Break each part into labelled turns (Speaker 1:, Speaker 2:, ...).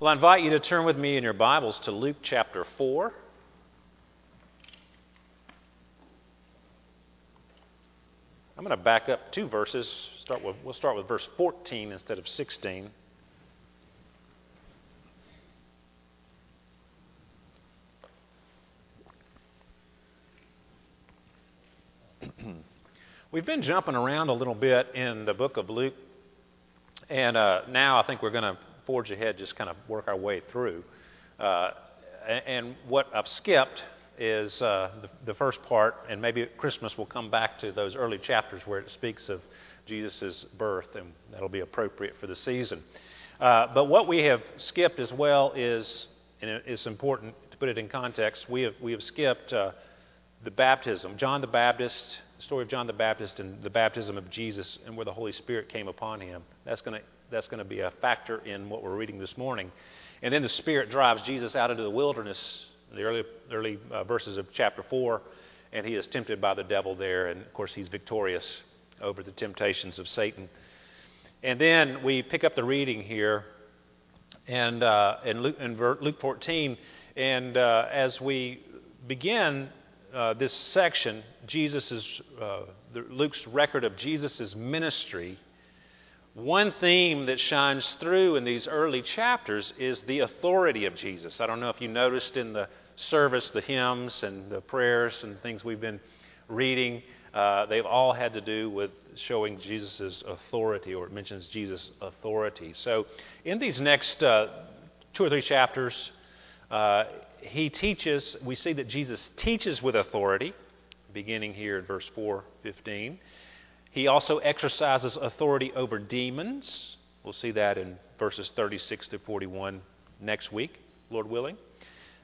Speaker 1: Well, I invite you to turn with me in your Bibles to Luke chapter 4. I'm going to back up two verses. Start with, we'll start with verse 14 instead of 16. We've been jumping around a little bit in the book of Luke, and uh, now I think we're going to forge ahead, just kind of work our way through. Uh, and what I've skipped is uh, the, the, first part, and maybe at Christmas we'll come back to those early chapters where it speaks of Jesus' birth, and that'll be appropriate for the season. Uh, but what we have skipped as well is, and it's important to put it in context, we have, we have skipped uh, the baptism. John the Baptist the story of John the Baptist and the baptism of Jesus and where the Holy Spirit came upon him. That's going to that's going to be a factor in what we're reading this morning. And then the Spirit drives Jesus out into the wilderness, the early early uh, verses of chapter four, and he is tempted by the devil there, and of course he's victorious over the temptations of Satan. And then we pick up the reading here, and uh, in, Luke, in Luke 14, and uh, as we begin uh, this section, Jesus's, uh, Luke's record of Jesus' ministry, one theme that shines through in these early chapters is the authority of Jesus. I don't know if you noticed in the service, the hymns and the prayers and things we've been reading, uh, they've all had to do with showing Jesus' authority, or it mentions Jesus' authority. So, in these next uh, two or three chapters, uh, he teaches, we see that Jesus teaches with authority, beginning here in verse 4:15. He also exercises authority over demons. We'll see that in verses 36 to 41 next week, Lord willing.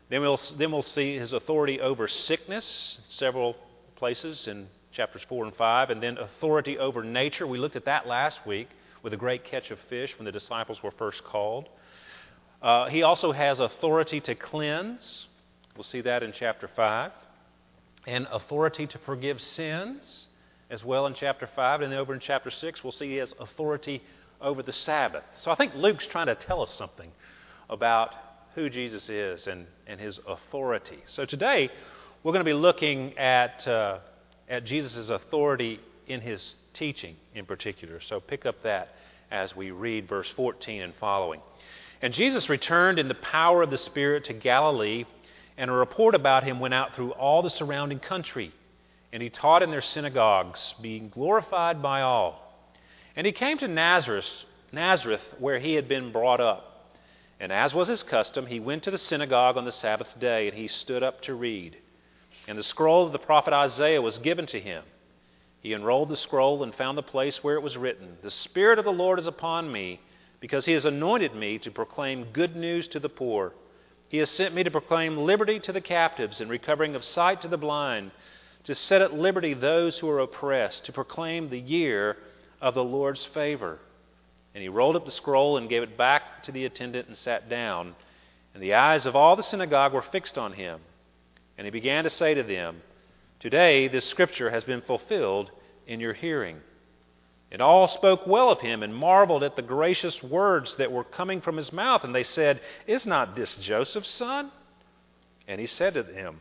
Speaker 1: Then we'll, then we'll see his authority over sickness, several places in chapters 4 and 5, and then authority over nature. We looked at that last week with a great catch of fish when the disciples were first called. Uh, he also has authority to cleanse. We'll see that in chapter 5. And authority to forgive sins as well in chapter 5. And then over in chapter 6, we'll see his authority over the Sabbath. So I think Luke's trying to tell us something about who Jesus is and, and his authority. So today, we're going to be looking at, uh, at Jesus' authority in his teaching in particular. So pick up that as we read verse 14 and following. And Jesus returned in the power of the Spirit to Galilee, and a report about him went out through all the surrounding country. And he taught in their synagogues, being glorified by all. And he came to Nazareth, Nazareth, where he had been brought up. And as was his custom, he went to the synagogue on the Sabbath day, and he stood up to read. And the scroll of the prophet Isaiah was given to him. He unrolled the scroll and found the place where it was written The Spirit of the Lord is upon me because he has anointed me to proclaim good news to the poor. He has sent me to proclaim liberty to the captives and recovering of sight to the blind, to set at liberty those who are oppressed, to proclaim the year of the Lord's favor. And he rolled up the scroll and gave it back to the attendant and sat down. And the eyes of all the synagogue were fixed on him. And he began to say to them, Today this scripture has been fulfilled in your hearing. And all spoke well of him and marveled at the gracious words that were coming from his mouth. And they said, Is not this Joseph's son? And he said to them,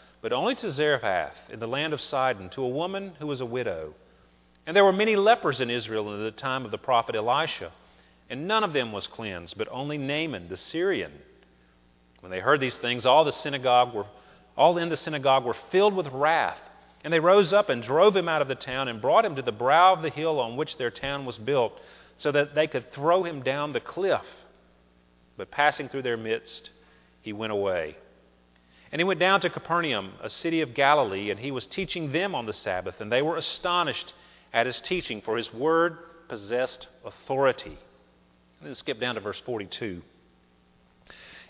Speaker 1: but only to Zarephath in the land of Sidon, to a woman who was a widow. And there were many lepers in Israel in the time of the prophet Elisha, and none of them was cleansed, but only Naaman the Syrian. When they heard these things, all the synagogue were all in the synagogue were filled with wrath and they rose up and drove him out of the town and brought him to the brow of the hill on which their town was built, so that they could throw him down the cliff. But passing through their midst, he went away. And he went down to Capernaum, a city of Galilee, and he was teaching them on the Sabbath, and they were astonished at his teaching, for his word possessed authority. Let's skip down to verse 42.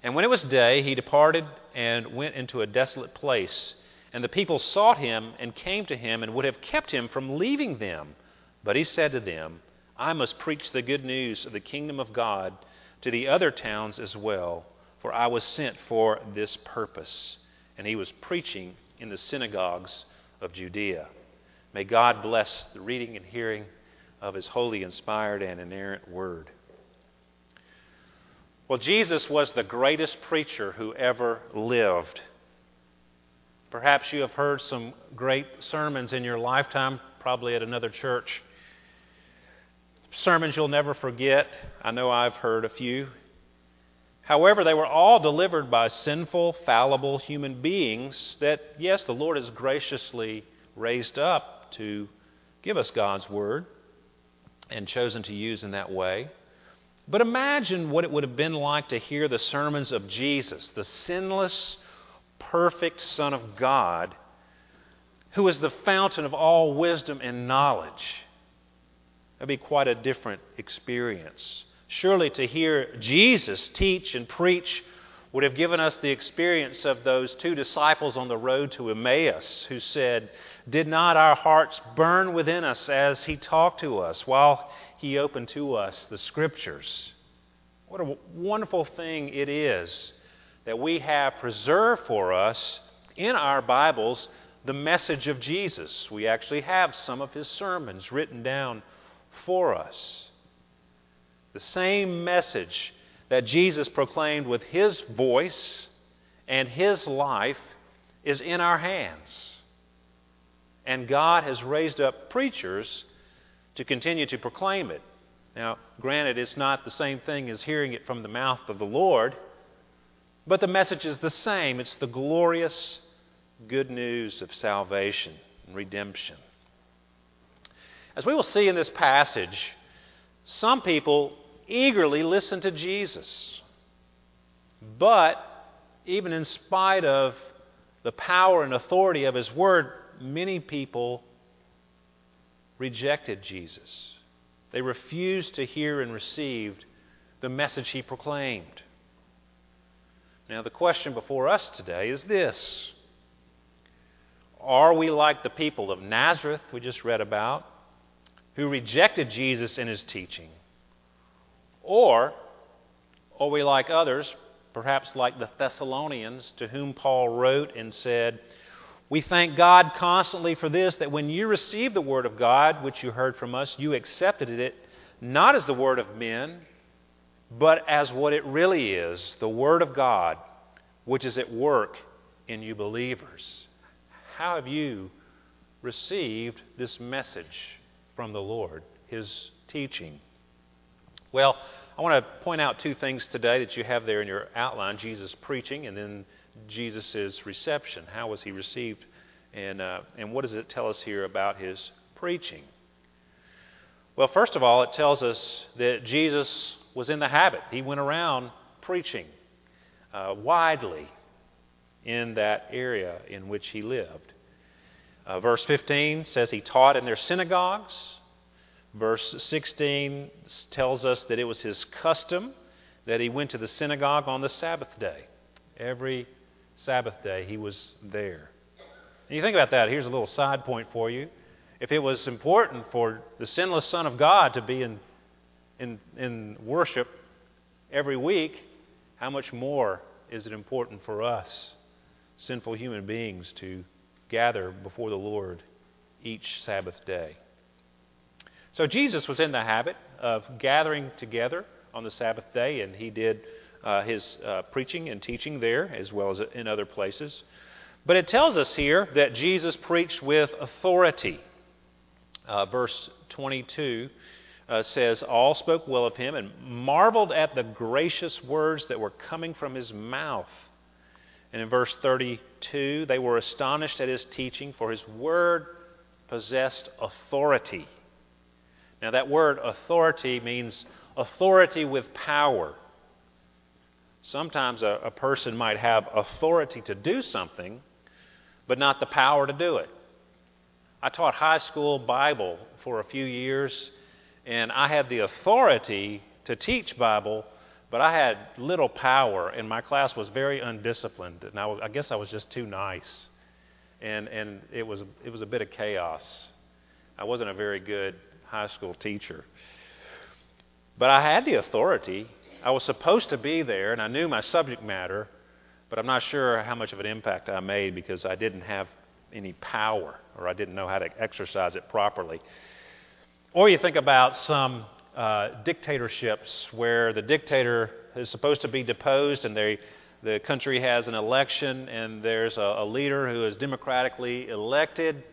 Speaker 1: And when it was day, he departed and went into a desolate place. And the people sought him and came to him and would have kept him from leaving them. But he said to them, I must preach the good news of the kingdom of God to the other towns as well, for I was sent for this purpose. And he was preaching in the synagogues of Judea. May God bless the reading and hearing of his holy, inspired, and inerrant word. Well, Jesus was the greatest preacher who ever lived. Perhaps you have heard some great sermons in your lifetime, probably at another church. Sermons you'll never forget. I know I've heard a few. However, they were all delivered by sinful, fallible human beings that, yes, the Lord has graciously raised up to give us God's Word and chosen to use in that way. But imagine what it would have been like to hear the sermons of Jesus, the sinless, perfect Son of God, who is the fountain of all wisdom and knowledge. That'd be quite a different experience. Surely to hear Jesus teach and preach would have given us the experience of those two disciples on the road to Emmaus who said, Did not our hearts burn within us as he talked to us while he opened to us the Scriptures? What a wonderful thing it is that we have preserved for us in our Bibles the message of Jesus. We actually have some of his sermons written down for us. The same message that Jesus proclaimed with his voice and his life is in our hands. And God has raised up preachers to continue to proclaim it. Now, granted, it's not the same thing as hearing it from the mouth of the Lord, but the message is the same. It's the glorious good news of salvation and redemption. As we will see in this passage, some people eagerly listen to Jesus. But even in spite of the power and authority of His Word, many people rejected Jesus. They refused to hear and receive the message He proclaimed. Now, the question before us today is this Are we like the people of Nazareth we just read about, who rejected Jesus and His teaching? Or are we like others, perhaps like the Thessalonians, to whom Paul wrote and said, We thank God constantly for this, that when you received the word of God, which you heard from us, you accepted it not as the word of men, but as what it really is the word of God, which is at work in you believers. How have you received this message from the Lord, his teaching? Well, I want to point out two things today that you have there in your outline Jesus preaching and then Jesus' reception. How was he received? And, uh, and what does it tell us here about his preaching? Well, first of all, it tells us that Jesus was in the habit. He went around preaching uh, widely in that area in which he lived. Uh, verse 15 says he taught in their synagogues. Verse 16 tells us that it was his custom that he went to the synagogue on the Sabbath day. Every Sabbath day he was there. And you think about that. Here's a little side point for you. If it was important for the sinless Son of God to be in, in, in worship every week, how much more is it important for us, sinful human beings, to gather before the Lord each Sabbath day? So Jesus was in the habit of gathering together on the Sabbath day, and he did uh, his uh, preaching and teaching there as well as in other places. But it tells us here that Jesus preached with authority. Uh, verse 22 uh, says, All spoke well of him and marveled at the gracious words that were coming from his mouth. And in verse 32, they were astonished at his teaching, for his word possessed authority. Now, that word authority means authority with power. Sometimes a, a, person might have authority to do something, but not the power to do it. I taught high school Bible for a few years, and I had the authority to teach Bible, but I had little power, and my class was very undisciplined, and I, I guess I was just too nice, and and it was it was a bit of chaos. I wasn't a very good high school teacher, but I had the authority. I was supposed to be there, and I knew my subject matter, but I'm not sure how much of an impact I made because I didn't have any power, or I didn't know how to exercise it properly. Or you think about some uh, dictatorships where the dictator is supposed to be deposed and they, the country has an election and there's a, a leader who is democratically elected.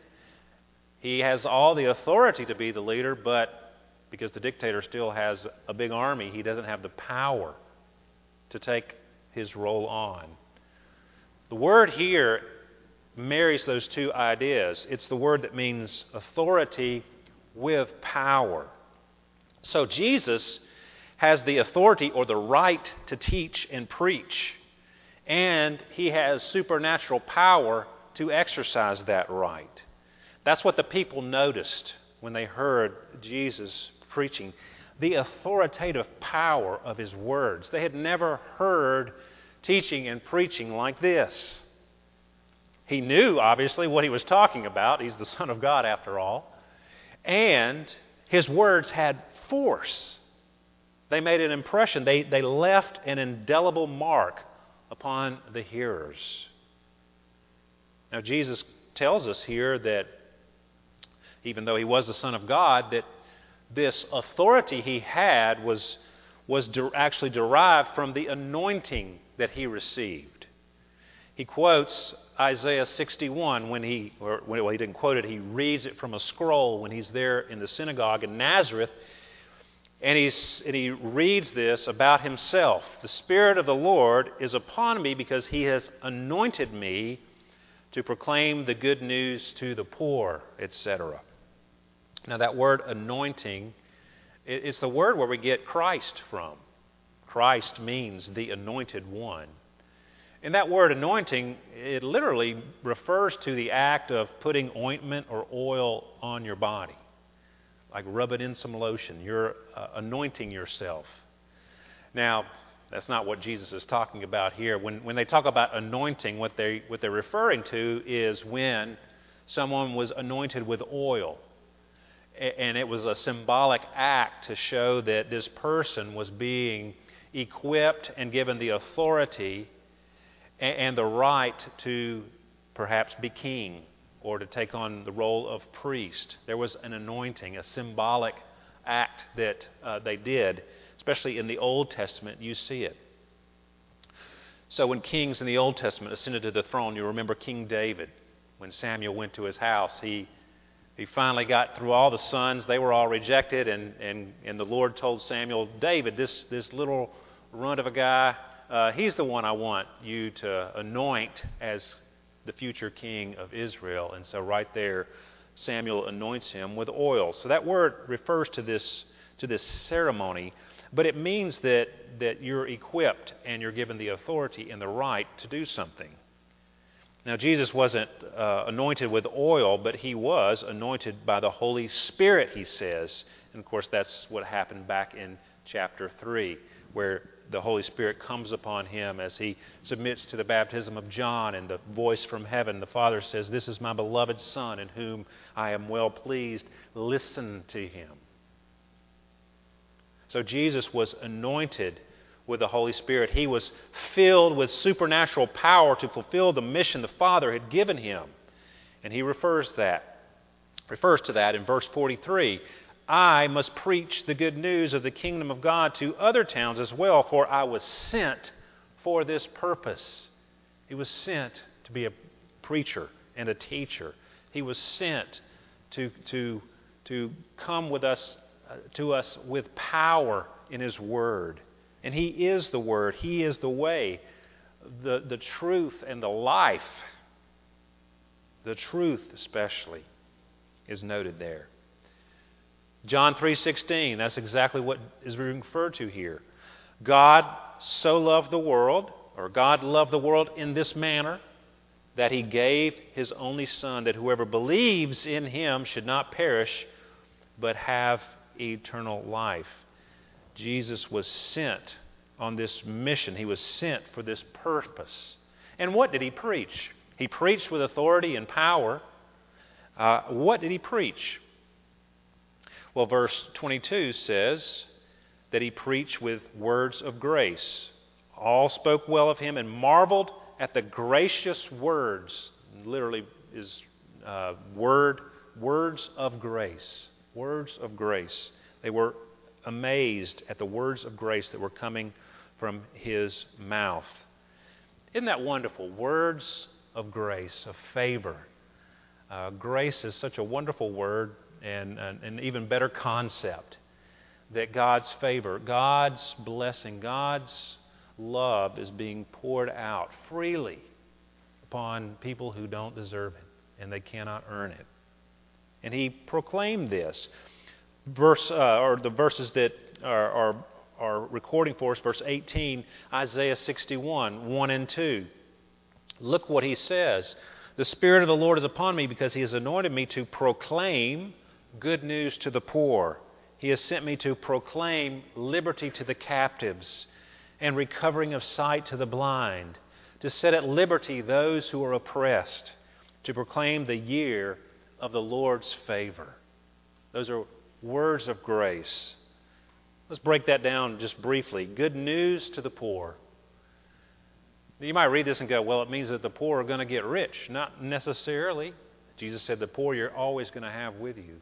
Speaker 1: He has all the authority to be the leader, but because the dictator still has a big army, he doesn't have the power to take his role on. The word here marries those two ideas. It's the word that means authority with power. So Jesus has the authority or the right to teach and preach, and he has supernatural power to exercise that right. That's what the people noticed when they heard Jesus preaching the authoritative power of his words. They had never heard teaching and preaching like this. He knew, obviously, what he was talking about. He's the Son of God, after all. And his words had force. They made an impression, they, they left an indelible mark upon the hearers. Now, Jesus tells us here that even though he was the Son of God, that this authority he had was, was de- actually derived from the anointing that he received. He quotes Isaiah 61 when he, or well, he didn't quote it, he reads it from a scroll when he's there in the synagogue in Nazareth. And, he's, and he reads this about himself The Spirit of the Lord is upon me because he has anointed me to proclaim the good news to the poor, etc. Now, that word anointing, it's the word where we get Christ from. Christ means the anointed one. And that word anointing, it literally refers to the act of putting ointment or oil on your body like rubbing in some lotion. You're uh, anointing yourself. Now, that's not what Jesus is talking about here. When, when they talk about anointing, what, they, what they're referring to is when someone was anointed with oil. And it was a symbolic act to show that this person was being equipped and given the authority and the right to perhaps be king or to take on the role of priest. There was an anointing, a symbolic act that uh, they did, especially in the Old Testament, you see it. So when kings in the Old Testament ascended to the throne, you remember King David. When Samuel went to his house, he, he finally got through all the sons. They were all rejected, and, and, and the Lord told Samuel, David, this, this little runt of a guy, uh, he's the one I want you to anoint as the future king of Israel. And so, right there, Samuel anoints him with oil. So, that word refers to this, to this ceremony, but it means that, that you're equipped and you're given the authority and the right to do something. Now, Jesus wasn't uh, anointed with oil, but he was anointed by the Holy Spirit, he says. And of course, that's what happened back in chapter 3, where the Holy Spirit comes upon him as he submits to the baptism of John, and the voice from heaven, the Father says, This is my beloved Son, in whom I am well pleased. Listen to him. So Jesus was anointed with the Holy Spirit. He was filled with supernatural power to fulfill the mission the Father had given him. And he refers that refers to that in verse 43 I must preach the good news of the kingdom of God to other towns as well, for I was sent for this purpose. He was sent to be a preacher and a teacher. He was sent to, to, to come with us, uh, to us with power in His Word. And He is the Word, He is the way, the, the truth, and the life. The truth, especially, is noted there. John 3:16, that's exactly what is referred to here. God so loved the world, or God loved the world in this manner that he gave his only son that whoever believes in him should not perish but have eternal life. Jesus was sent on this mission. He was sent for this purpose. And what did he preach? He preached with authority and power. Uh, what did he preach? Well, verse 22 says that he preached with words of grace. All spoke well of him and marveled at the gracious words. Literally is uh, word, words of grace. Words of grace. They were amazed at the words of grace that were coming from his mouth. Isn't that wonderful? Words of grace, of favor. Uh, grace is such a wonderful word and an even better concept that God's favor, God's blessing, God's love is being poured out freely upon people who don't deserve it and they cannot earn it. And he proclaimed this. Verse, uh, or the verses that are, are, are recording for us, verse 18, Isaiah 61, 1 and 2. Look what he says. The Spirit of the Lord is upon me because he has anointed me to proclaim good news to the poor. He has sent me to proclaim liberty to the captives and recovering of sight to the blind, to set at liberty those who are oppressed, to proclaim the year of the Lord's favor. Those are words of grace. Let's break that down just briefly. Good news to the poor. You might read this and go, well, it means that the poor are going to get rich. Not necessarily. Jesus said the poor you're always going to have with you.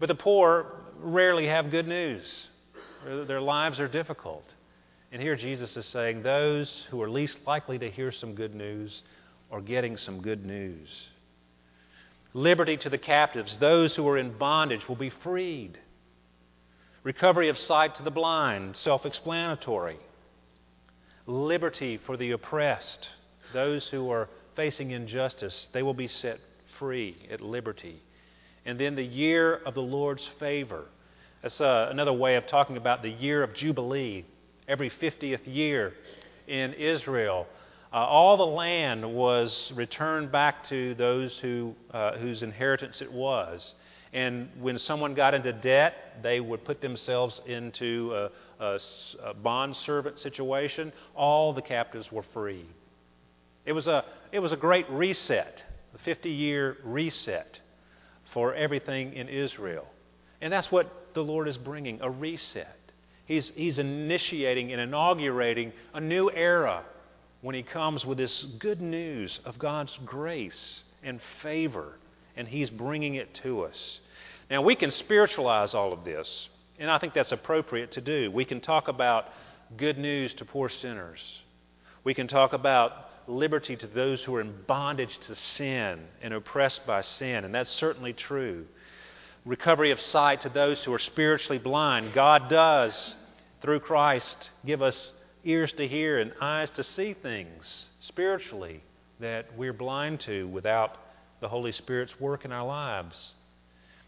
Speaker 1: But the poor rarely have good news. Their lives are difficult. And here Jesus is saying those who are least likely to hear some good news are getting some good news. Liberty to the captives. Those who are in bondage will be freed. Recovery of sight to the blind, self explanatory. Liberty for the oppressed. Those who are facing injustice, they will be set free at liberty. And then the year of the Lord's favor. That's uh, another way of talking about the year of Jubilee every 50th year in Israel. Uh, all the land was returned back to those who, uh, whose inheritance it was. And when someone got into debt, they would put themselves into a, a, a bond servant situation. All the captives were free. It was a, it was a great reset, a 50 year reset for everything in Israel. And that's what the Lord is bringing a reset. He's, he's initiating and inaugurating a new era when he comes with this good news of God's grace and favor, and he's bringing it to us. Now, we can spiritualize all of this, and I think that's appropriate to do. We can talk about good news to poor sinners, we can talk about liberty to those who are in bondage to sin and oppressed by sin, and that's certainly true recovery of sight to those who are spiritually blind. God does, through Christ, give us ears to hear and eyes to see things spiritually that we're blind to without the Holy Spirit's work in our lives.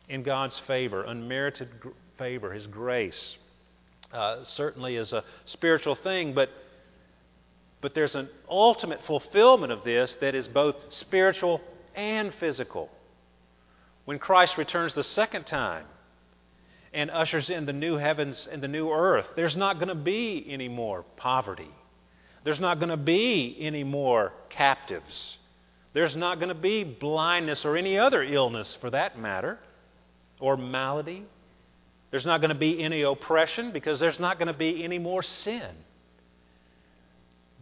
Speaker 1: In God's favor, unmerited favor, His grace, uh, certainly is a spiritual thing, but, but there's an ultimate fulfillment of this that is both spiritual and physical when Christ returns the second time and ushers in the new heavens and the new earth, there's not going to be any more poverty. There's not going to be any more captives. There's not going to be blindness or any other illness for that matter, or malady. There's not going to be any oppression because there's not going to be any more sin.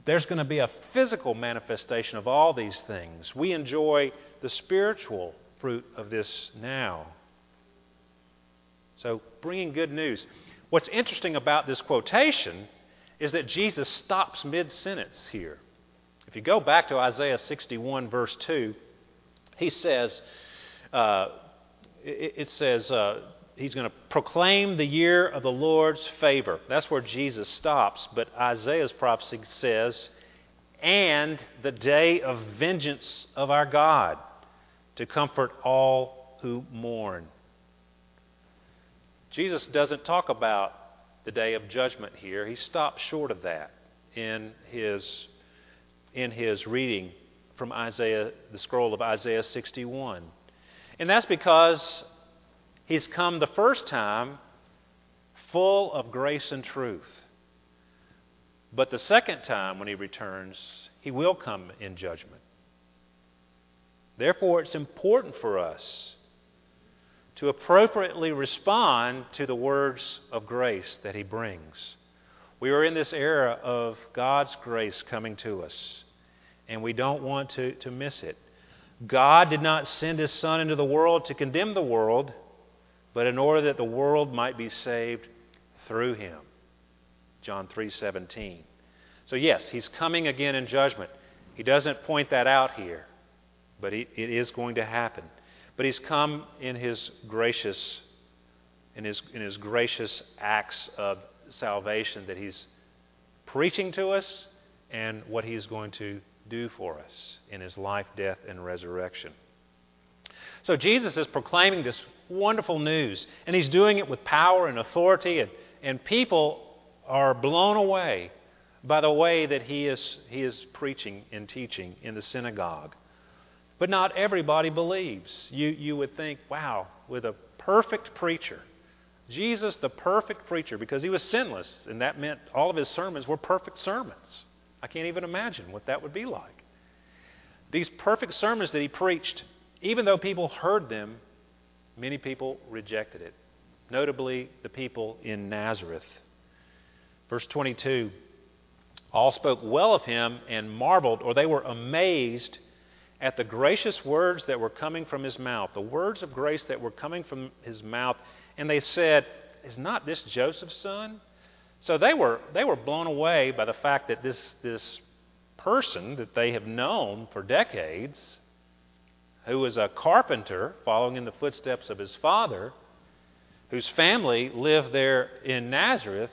Speaker 1: There's going to be a physical manifestation of all these things. We enjoy the spiritual fruit of this now. So, bringing good news. What's interesting about this quotation is that Jesus stops mid sentence here. If you go back to Isaiah 61, verse 2, he says, uh, it, says, uh, he's going to proclaim the year of the Lord's favor. That's where Jesus stops. But Isaiah's prophecy says, and the day of vengeance of our God to comfort all who mourn. Jesus doesn't talk about the day of judgment here. He stops short of that in his, in his reading from Isaiah, the scroll of Isaiah 61. And that's because he's come the first time full of grace and truth. But the second time when he returns, he will come in judgment. Therefore, it's important for us to appropriately respond to the words of grace that he brings. We are in this era of God's grace coming to us, and we don't want to, to miss it. God did not send his Son into the world to condemn the world, but in order that the world might be saved through him. John 3:17. So yes, he's coming again in judgment. He doesn't point that out here, but he, it is going to happen. But he's come in his gracious in his in his gracious acts of salvation that he's preaching to us and what he's going to do for us in his life, death, and resurrection. So Jesus is proclaiming this wonderful news, and he's doing it with power and authority, and, and people are blown away by the way that he is, he is preaching and teaching in the synagogue. But not everybody believes. You, you would think, wow, with a perfect preacher, Jesus, the perfect preacher, because he was sinless, and that meant all of his sermons were perfect sermons. I can't even imagine what that would be like. These perfect sermons that he preached, even though people heard them, many people rejected it, notably the people in Nazareth. Verse 22 All spoke well of him and marveled, or they were amazed at the gracious words that were coming from his mouth, the words of grace that were coming from his mouth. And they said, Is not this Joseph's son? So they were, they were blown away by the fact that this, this person that they have known for decades, who was a carpenter following in the footsteps of his father, whose family lived there in Nazareth,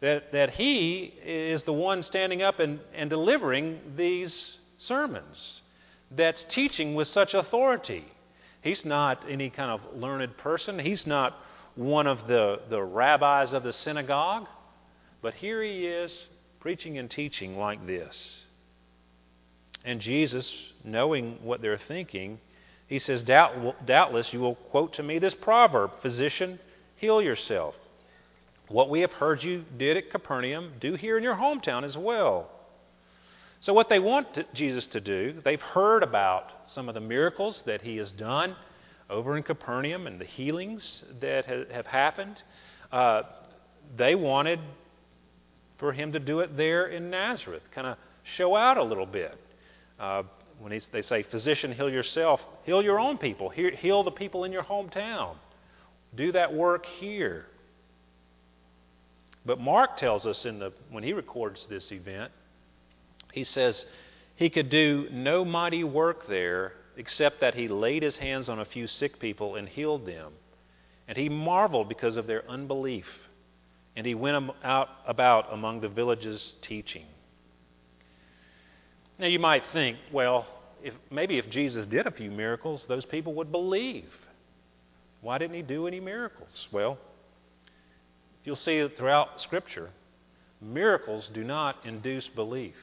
Speaker 1: that, that he is the one standing up and, and delivering these sermons, that's teaching with such authority. He's not any kind of learned person, he's not one of the, the rabbis of the synagogue. But here he is preaching and teaching like this. And Jesus, knowing what they're thinking, he says, Doubt, Doubtless you will quote to me this proverb Physician, heal yourself. What we have heard you did at Capernaum, do here in your hometown as well. So, what they want Jesus to do, they've heard about some of the miracles that he has done over in Capernaum and the healings that have happened. Uh, they wanted for him to do it there in Nazareth, kind of show out a little bit. Uh, when they say, Physician, heal yourself, heal your own people, heal the people in your hometown. Do that work here. But Mark tells us in the, when he records this event, he says he could do no mighty work there except that he laid his hands on a few sick people and healed them. And he marveled because of their unbelief and he went out about among the villages teaching. Now you might think, well, if, maybe if Jesus did a few miracles, those people would believe. Why didn't he do any miracles? Well, you'll see it throughout Scripture. Miracles do not induce belief.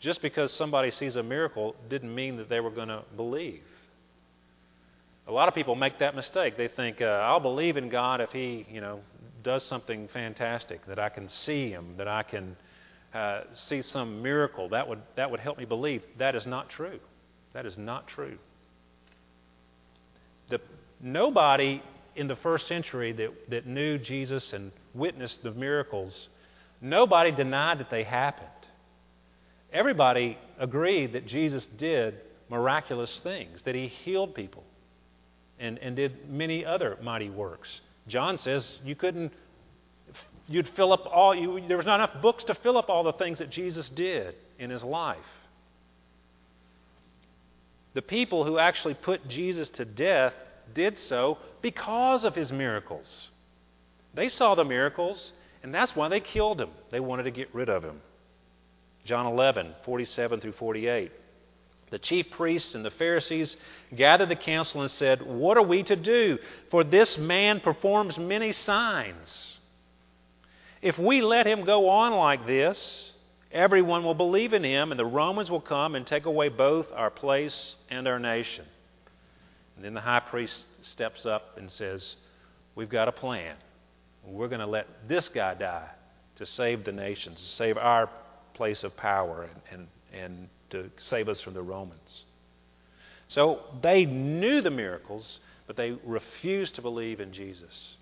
Speaker 1: Just because somebody sees a miracle didn't mean that they were going to believe. A lot of people make that mistake. They think, uh, I'll believe in God if He, you know, does something fantastic, that I can see Him, that I can uh, see some miracle. That would, that would help me believe. That is not true. That is not true. The, nobody in the first century that, that knew Jesus and witnessed the miracles, nobody denied that they happened. Everybody agreed that Jesus did miraculous things, that he healed people and, and did many other mighty works. John says you couldn't, you'd fill up all, you, there was not enough books to fill up all the things that Jesus did in his life. The people who actually put Jesus to death did so because of his miracles. They saw the miracles, and that's why they killed him. They wanted to get rid of him. John 11, 47 through 48. The chief priests and the Pharisees gathered the council and said, What are we to do? For this man performs many signs. If we let him go on like this, everyone will believe in him, and the Romans will come and take away both our place and our nation. And then the high priest steps up and says, We've got a plan. We're going to let this guy die to save the nations, to save our place of power, and, and, and to save us from the Romans. So they knew the miracles, but they refused to believe in Jesus.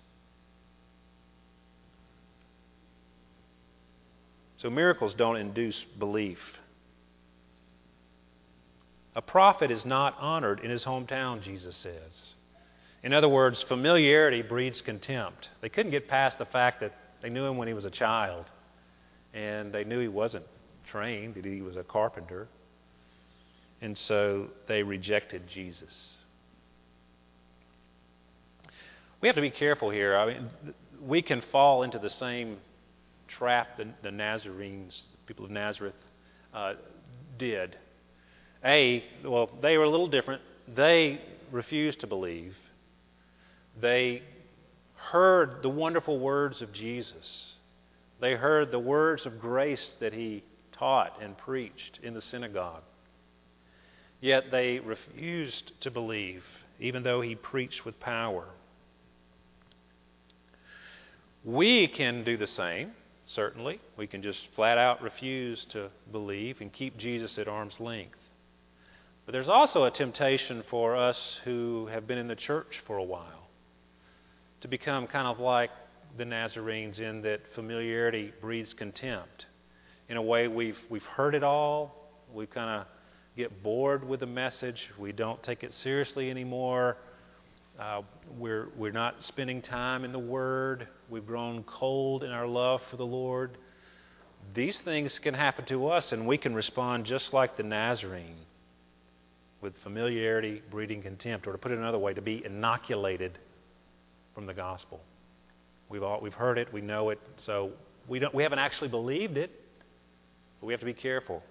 Speaker 1: So miracles don't induce belief. A prophet is not honored in his hometown, Jesus says. In other words, familiarity breeds contempt. They couldn't get past the fact that they knew him when he was a child, and they knew he wasn't trained, that he was a carpenter. And so they rejected Jesus. We have to be careful here. I mean, we can fall into the same trap that the Nazarenes, the people of Nazareth, uh, did. A, well, they were a little different. They refused to believe. They heard the wonderful words of Jesus. They heard the words of grace that he taught and preached in the synagogue. Yet they refused to believe, even though he preached with power. We can do the same, certainly. We can just flat out refuse to believe and keep Jesus at arm's length. But there's also a temptation for us who have been in the church for a while to become kind of like the Nazarenes in that familiarity breeds contempt. In a way, we've, we've heard it all. We kind of get bored with the message. We don't take it seriously anymore. Uh, we're, we're not spending time in the Word. We've grown cold in our love for the Lord. These things can happen to us, and we can respond just like the Nazarene with familiarity breeding contempt, or to put it another way, to be inoculated from the gospel. We've, all, we've heard it, we know it, so we, don't, we haven't actually believed it, but we have to be careful.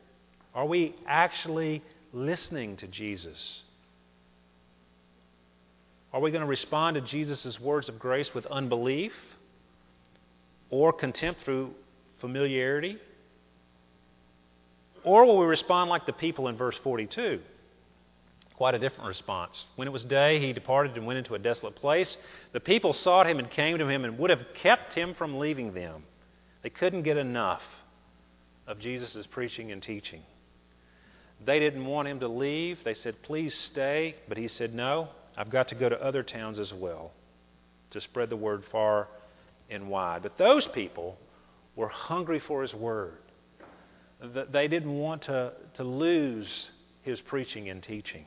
Speaker 1: Are we actually listening to Jesus? Are we going to respond to Jesus' words of grace with unbelief or contempt through familiarity? Or will we respond like the people in verse 42? Quite a different response. When it was day, he departed and went into a desolate place. The people sought him and came to him and would have kept him from leaving them. They couldn't get enough of Jesus' preaching and teaching. They didn't want him to leave. They said, Please stay. But he said, No, I've got to go to other towns as well to spread the word far and wide. But those people were hungry for his word. They didn't want to, to lose his preaching and teaching.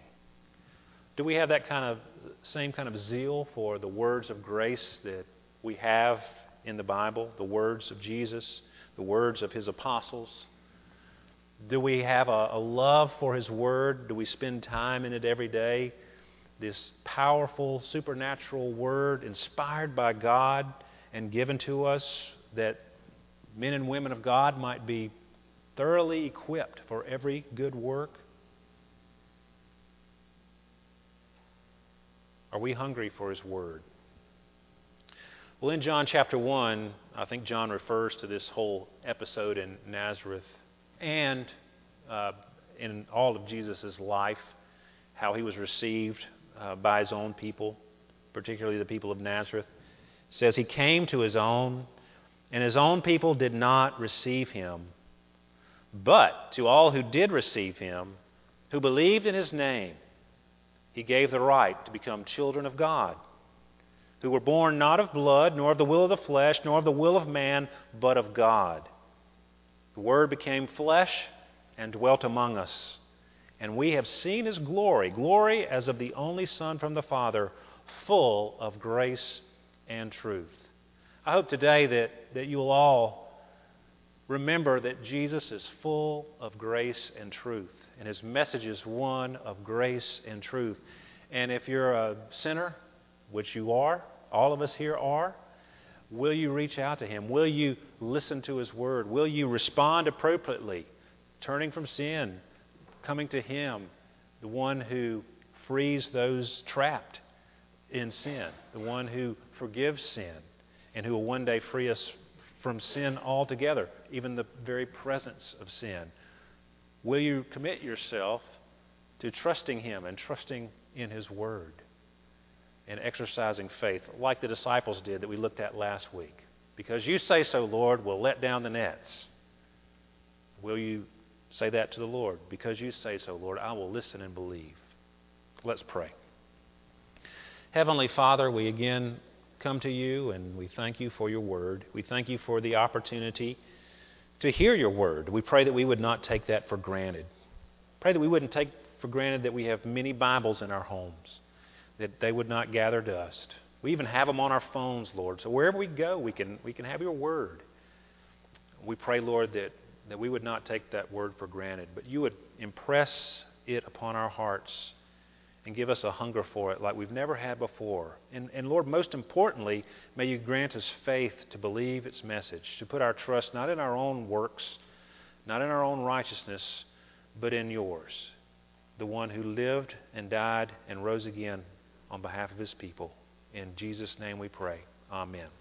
Speaker 1: Do we have that kind of same kind of zeal for the words of grace that we have in the Bible, the words of Jesus, the words of his apostles? Do we have a, a love for his word? Do we spend time in it every day? This powerful, supernatural word inspired by God and given to us that men and women of God might be thoroughly equipped for every good work? Are we hungry for His Word? Well, in John chapter 1, I think John refers to this whole episode in Nazareth and uh, in all of Jesus' life, how he was received uh, by his own people, particularly the people of Nazareth. It says he came to his own, and his own people did not receive him. But to all who did receive him, who believed in his name, he gave the right to become children of God, who were born not of blood, nor of the will of the flesh, nor of the will of man, but of God. The Word became flesh and dwelt among us. And we have seen his glory, glory as of the only Son from the Father, full of grace and truth. I hope today that, that you will all remember that Jesus is full of grace and truth, and his message is one of grace and truth. And if you're a sinner, which you are, all of us here are, will you reach out to him? Will you listen to his word? Will you respond appropriately, turning from sin, coming to him, the one who frees those trapped in sin, the one who forgives sin, and who will one day free us from sin altogether, even the very presence of sin? Will you commit yourself to trusting Him and trusting in His Word and exercising faith like the disciples did that we looked at last week? Because you say so, Lord, we'll let down the nets. Will you say that to the Lord? Because you say so, Lord, I will listen and believe. Let's pray. Heavenly Father, we again come to you and we thank you for your word. We thank you for the opportunity to hear your word. We pray that we would not take that for granted. Pray that we wouldn't take for granted that we have many Bibles in our homes, that they would not gather dust. We even have them on our phones, Lord. So wherever we go, we can, we can have your word. We pray, Lord, that, that we would not take that word for granted, but you would impress it upon our hearts and give us a hunger for it like we've never had before. And, and Lord, most importantly, may you grant us faith to believe its message, to put our trust not in our own works, not in our own righteousness, but in yours, the one who lived and died and rose again on behalf of his people. In Jesus' name we pray. Amen.